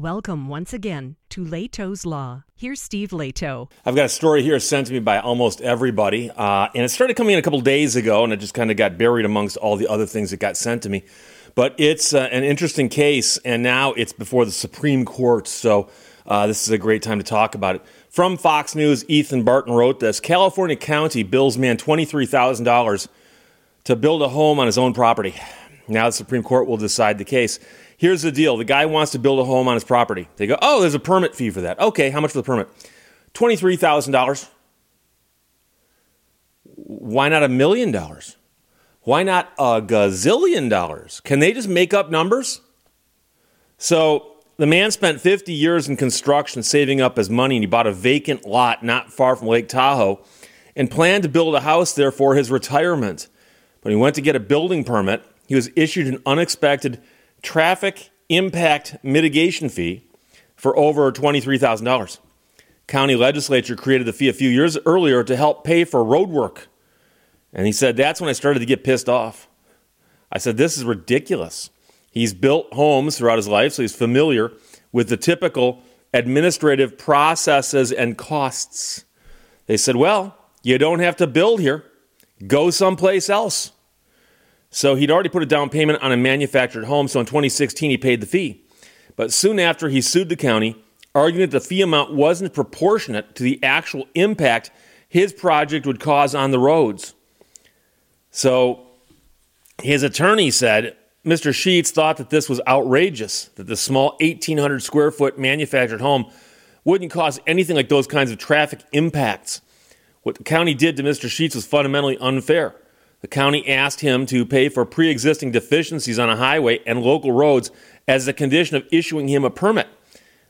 Welcome once again to Lehto's Law. Here's Steve Lehto. I've got a story here sent to me by almost everybody, uh, and it started coming in a couple days ago, and it just kind of got buried amongst all the other things that got sent to me. But it's uh, an interesting case, and now it's before the Supreme Court, so uh, this is a great time to talk about it. From Fox News, Ethan Barton wrote this California County bills man $23,000 to build a home on his own property. Now the Supreme Court will decide the case. Here's the deal the guy wants to build a home on his property. They go, oh, there's a permit fee for that. Okay, how much for the permit? $23,000. Why not a million dollars? Why not a gazillion dollars? Can they just make up numbers? So the man spent 50 years in construction saving up his money and he bought a vacant lot not far from Lake Tahoe and planned to build a house there for his retirement. But he went to get a building permit, he was issued an unexpected traffic impact mitigation fee for over $23,000. County legislature created the fee a few years earlier to help pay for road work. And he said, That's when I started to get pissed off. I said, This is ridiculous. He's built homes throughout his life, so he's familiar with the typical administrative processes and costs. They said, Well, you don't have to build here, go someplace else. So he'd already put a down payment on a manufactured home, so in 2016 he paid the fee. But soon after, he sued the county, arguing that the fee amount wasn't proportionate to the actual impact his project would cause on the roads. So his attorney said Mr. Sheetz thought that this was outrageous, that the small 1,800 square foot manufactured home wouldn't cause anything like those kinds of traffic impacts. What the county did to Mr. Sheetz was fundamentally unfair. The county asked him to pay for pre existing deficiencies on a highway and local roads as a condition of issuing him a permit.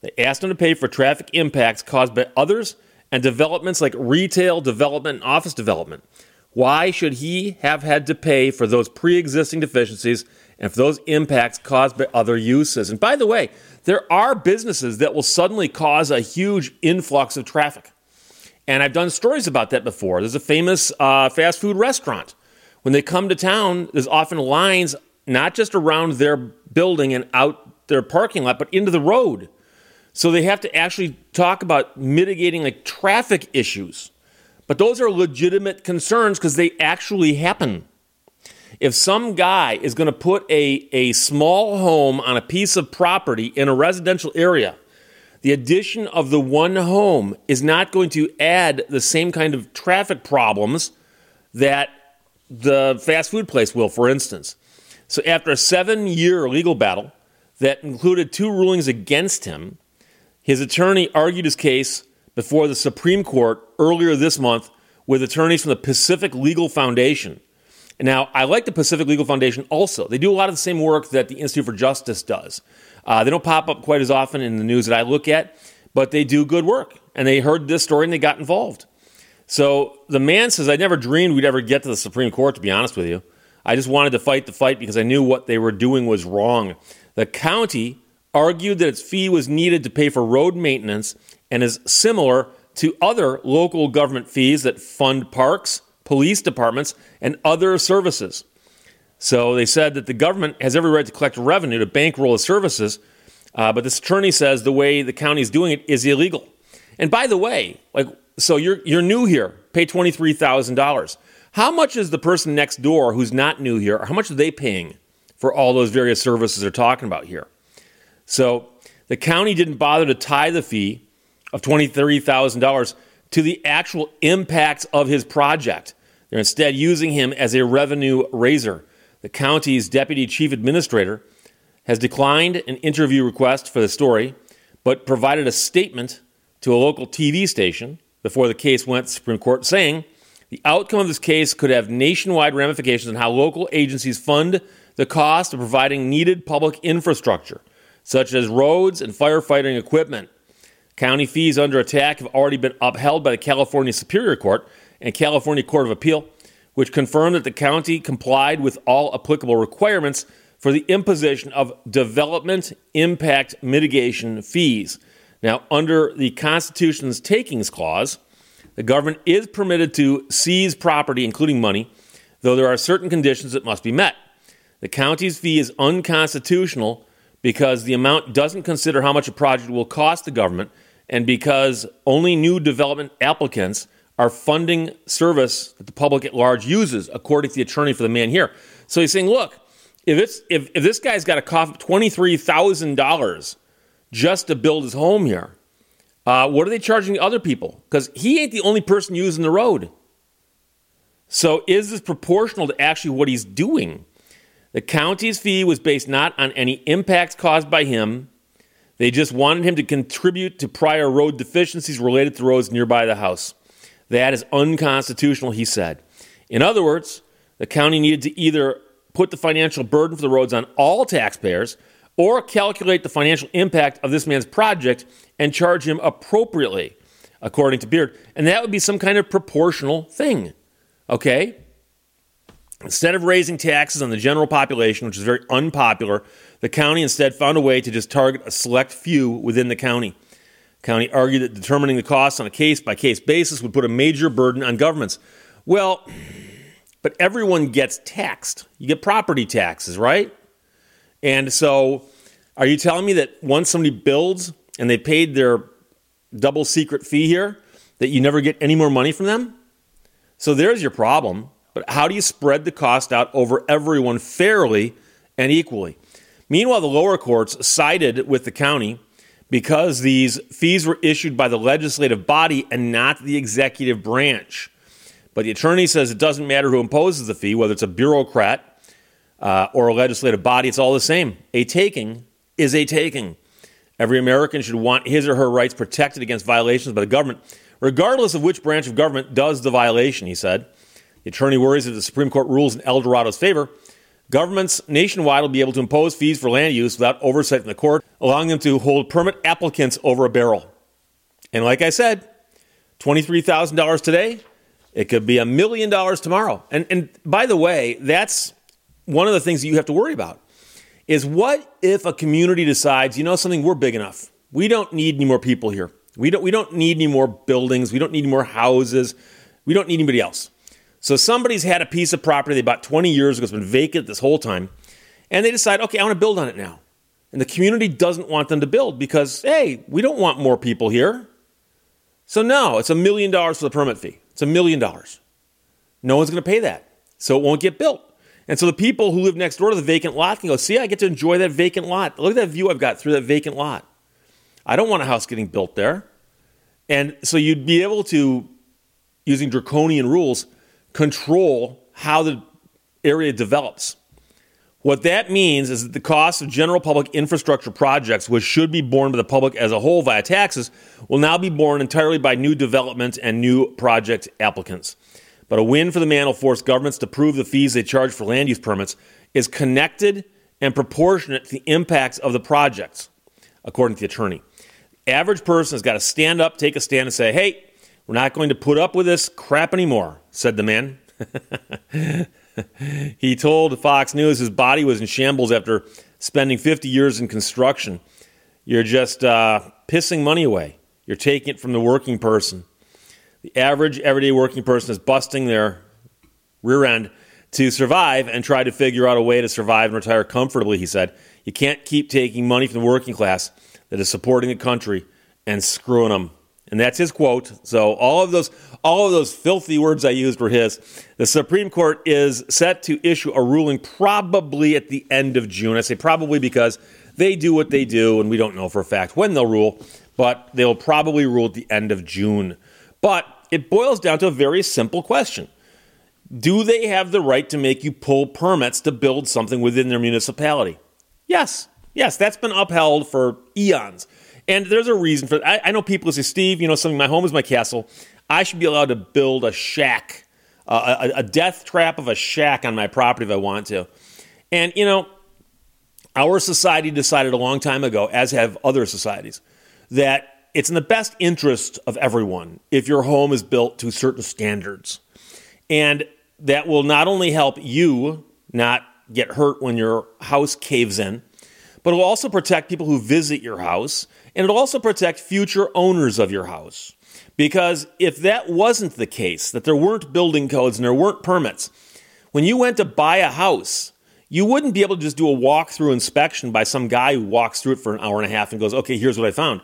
They asked him to pay for traffic impacts caused by others and developments like retail development and office development. Why should he have had to pay for those pre existing deficiencies and for those impacts caused by other uses? And by the way, there are businesses that will suddenly cause a huge influx of traffic. And I've done stories about that before. There's a famous uh, fast food restaurant when they come to town, there's often lines not just around their building and out their parking lot, but into the road. So they have to actually talk about mitigating like traffic issues. But those are legitimate concerns because they actually happen. If some guy is going to put a, a small home on a piece of property in a residential area, the addition of the one home is not going to add the same kind of traffic problems that the fast food place will, for instance. So, after a seven year legal battle that included two rulings against him, his attorney argued his case before the Supreme Court earlier this month with attorneys from the Pacific Legal Foundation. Now, I like the Pacific Legal Foundation also. They do a lot of the same work that the Institute for Justice does. Uh, they don't pop up quite as often in the news that I look at, but they do good work. And they heard this story and they got involved. So the man says, I never dreamed we'd ever get to the Supreme Court, to be honest with you. I just wanted to fight the fight because I knew what they were doing was wrong. The county argued that its fee was needed to pay for road maintenance and is similar to other local government fees that fund parks, police departments, and other services. So they said that the government has every right to collect revenue to bankroll the services, uh, but this attorney says the way the county is doing it is illegal. And by the way, like so you're you're new here. Pay twenty three thousand dollars. How much is the person next door who's not new here? How much are they paying for all those various services they're talking about here? So the county didn't bother to tie the fee of twenty three thousand dollars to the actual impacts of his project. They're instead using him as a revenue raiser. The county's deputy chief administrator has declined an interview request for the story, but provided a statement to a local TV station before the case went to Supreme Court, saying the outcome of this case could have nationwide ramifications on how local agencies fund the cost of providing needed public infrastructure, such as roads and firefighting equipment. County fees under attack have already been upheld by the California Superior Court and California Court of Appeal, which confirmed that the county complied with all applicable requirements for the imposition of development impact mitigation fees. Now, under the Constitution's takings clause, the government is permitted to seize property, including money, though there are certain conditions that must be met. The county's fee is unconstitutional because the amount doesn't consider how much a project will cost the government and because only new development applicants are funding service that the public at large uses, according to the attorney for the man here. So he's saying, look, if it's if, if this guy's got a cough thousand dollars just to build his home here, uh, what are they charging other people? Because he ain't the only person using the road. So is this proportional to actually what he's doing? The county's fee was based not on any impacts caused by him. They just wanted him to contribute to prior road deficiencies related to roads nearby the house. That is unconstitutional, he said. In other words, the county needed to either put the financial burden for the roads on all taxpayers or calculate the financial impact of this man's project and charge him appropriately, according to Beard. And that would be some kind of proportional thing. Okay? Instead of raising taxes on the general population, which is very unpopular, the county instead found a way to just target a select few within the county. County argued that determining the costs on a case by case basis would put a major burden on governments. Well, but everyone gets taxed. You get property taxes, right? And so, are you telling me that once somebody builds and they paid their double secret fee here, that you never get any more money from them? So, there's your problem. But how do you spread the cost out over everyone fairly and equally? Meanwhile, the lower courts sided with the county because these fees were issued by the legislative body and not the executive branch. But the attorney says it doesn't matter who imposes the fee, whether it's a bureaucrat uh, or a legislative body, it's all the same. A taking is a taking. Every American should want his or her rights protected against violations by the government, regardless of which branch of government does the violation, he said. The attorney worries that the Supreme Court rules in El Dorado's favor Governments nationwide will be able to impose fees for land use without oversight from the court, allowing them to hold permit applicants over a barrel. And like I said, $23,000 today, it could be a million dollars tomorrow. And, and by the way, that's one of the things that you have to worry about is what if a community decides, you know something, we're big enough. We don't need any more people here. We don't, we don't need any more buildings. We don't need any more houses. We don't need anybody else. So somebody's had a piece of property they bought 20 years ago, it's been vacant this whole time, and they decide, okay, I want to build on it now. And the community doesn't want them to build because, hey, we don't want more people here. So no, it's a million dollars for the permit fee. It's a million dollars. No one's going to pay that. So it won't get built. And so the people who live next door to the vacant lot can go, see, I get to enjoy that vacant lot. Look at that view I've got through that vacant lot. I don't want a house getting built there. And so you'd be able to, using draconian rules, control how the area develops. What that means is that the cost of general public infrastructure projects, which should be borne by the public as a whole via taxes, will now be borne entirely by new developments and new project applicants. But a win for the man will force governments to prove the fees they charge for land use permits is connected and proportionate to the impacts of the projects, according to the attorney. Average person has got to stand up, take a stand, and say, hey, we're not going to put up with this crap anymore, said the man. he told Fox News his body was in shambles after spending 50 years in construction. You're just uh, pissing money away. You're taking it from the working person. The average everyday working person is busting their rear end to survive and try to figure out a way to survive and retire comfortably, he said. You can't keep taking money from the working class that is supporting the country and screwing them and that's his quote. So all of those all of those filthy words I used were his. The Supreme Court is set to issue a ruling probably at the end of June. I say probably because they do what they do and we don't know for a fact when they'll rule, but they'll probably rule at the end of June. But it boils down to a very simple question. Do they have the right to make you pull permits to build something within their municipality? Yes. Yes, that's been upheld for eons. And there's a reason for I, I know people say, Steve, you know something, my home is my castle. I should be allowed to build a shack, uh, a, a death trap of a shack on my property if I want to. And, you know, our society decided a long time ago, as have other societies, that it's in the best interest of everyone if your home is built to certain standards. And that will not only help you not get hurt when your house caves in, but it will also protect people who visit your house and it'll also protect future owners of your house. Because if that wasn't the case, that there weren't building codes and there weren't permits, when you went to buy a house, you wouldn't be able to just do a walkthrough inspection by some guy who walks through it for an hour and a half and goes, okay, here's what I found.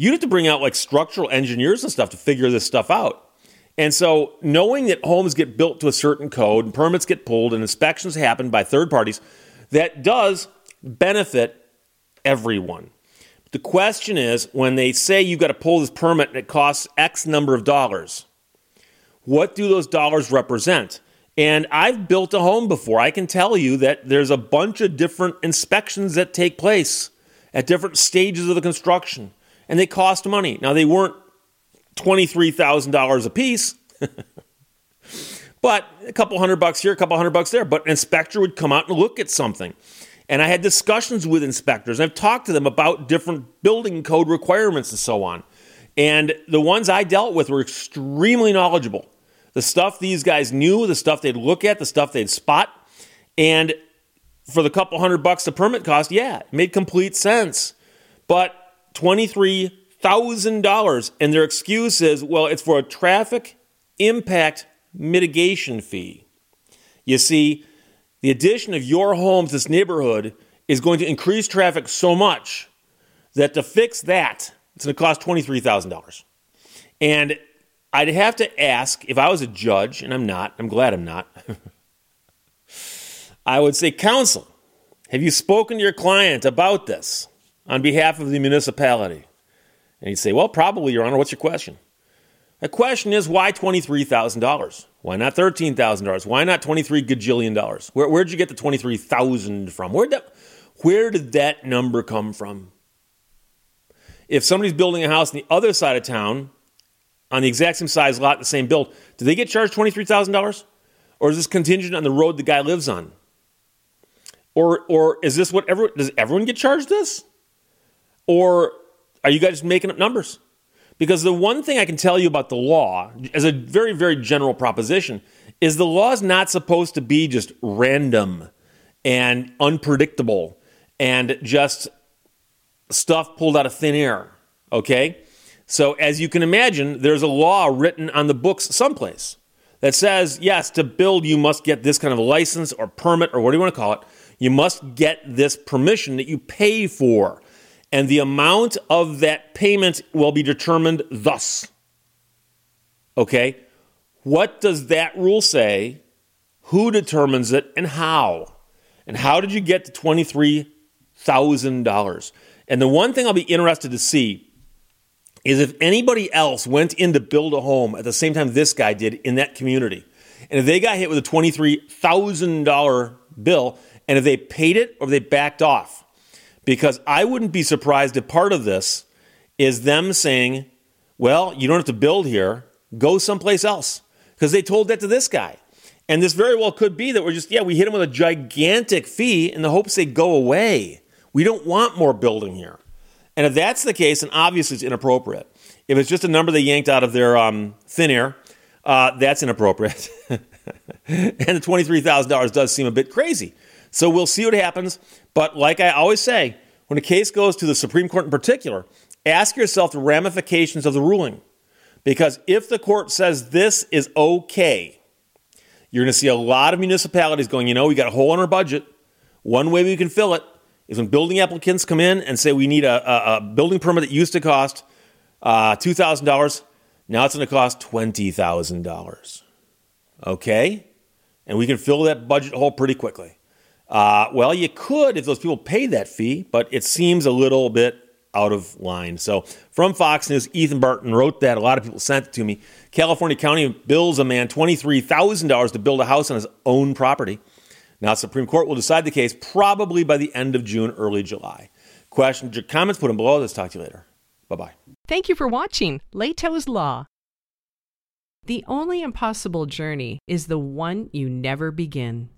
You'd have to bring out like structural engineers and stuff to figure this stuff out. And so, knowing that homes get built to a certain code and permits get pulled and inspections happen by third parties, that does benefit everyone. The question is when they say you've got to pull this permit and it costs X number of dollars, what do those dollars represent? And I've built a home before. I can tell you that there's a bunch of different inspections that take place at different stages of the construction, and they cost money. Now, they weren't $23,000 a piece, but a couple hundred bucks here, a couple hundred bucks there. But an inspector would come out and look at something. And I had discussions with inspectors. I've talked to them about different building code requirements and so on. And the ones I dealt with were extremely knowledgeable. The stuff these guys knew, the stuff they'd look at, the stuff they'd spot. And for the couple hundred bucks the permit cost, yeah, it made complete sense. But $23,000, and their excuse is, well, it's for a traffic impact mitigation fee. You see, the addition of your home to this neighborhood is going to increase traffic so much that to fix that, it's going to cost $23,000. And I'd have to ask if I was a judge, and I'm not, I'm glad I'm not. I would say, Counsel, have you spoken to your client about this on behalf of the municipality? And he'd say, Well, probably, Your Honor. What's your question? The question is, why $23,000? Why not $13,000? Why not 23 gajillion dollars? Where, where'd you get the 23,000 from? Where'd that, where did that number come from? If somebody's building a house on the other side of town on the exact same size lot, the same build, do they get charged $23,000? Or is this contingent on the road the guy lives on? Or, or is this what everyone, does everyone get charged this? Or are you guys making up numbers? Because the one thing I can tell you about the law, as a very, very general proposition, is the law is not supposed to be just random and unpredictable and just stuff pulled out of thin air. Okay? So, as you can imagine, there's a law written on the books someplace that says, yes, to build, you must get this kind of license or permit or what do you want to call it. You must get this permission that you pay for. And the amount of that payment will be determined thus. Okay? What does that rule say? Who determines it and how? And how did you get to $23,000? And the one thing I'll be interested to see is if anybody else went in to build a home at the same time this guy did in that community, and if they got hit with a $23,000 bill, and if they paid it or they backed off, because I wouldn't be surprised if part of this is them saying, well, you don't have to build here, go someplace else. Because they told that to this guy. And this very well could be that we're just, yeah, we hit them with a gigantic fee in the hopes they go away. We don't want more building here. And if that's the case, then obviously it's inappropriate. If it's just a number they yanked out of their um, thin air, uh, that's inappropriate. and the $23,000 does seem a bit crazy. So we'll see what happens. But like I always say, when a case goes to the Supreme Court in particular, ask yourself the ramifications of the ruling. Because if the court says this is okay, you're going to see a lot of municipalities going, you know, we got a hole in our budget. One way we can fill it is when building applicants come in and say we need a, a, a building permit that used to cost uh, $2,000. Now it's going to cost $20,000. Okay? And we can fill that budget hole pretty quickly. Uh, well, you could if those people pay that fee, but it seems a little bit out of line. So, from Fox News, Ethan Barton wrote that. A lot of people sent it to me. California County bills a man $23,000 to build a house on his own property. Now, Supreme Court will decide the case probably by the end of June, early July. Questions or comments, put them below. Let's talk to you later. Bye bye. Thank you for watching Lehto's Law. The only impossible journey is the one you never begin.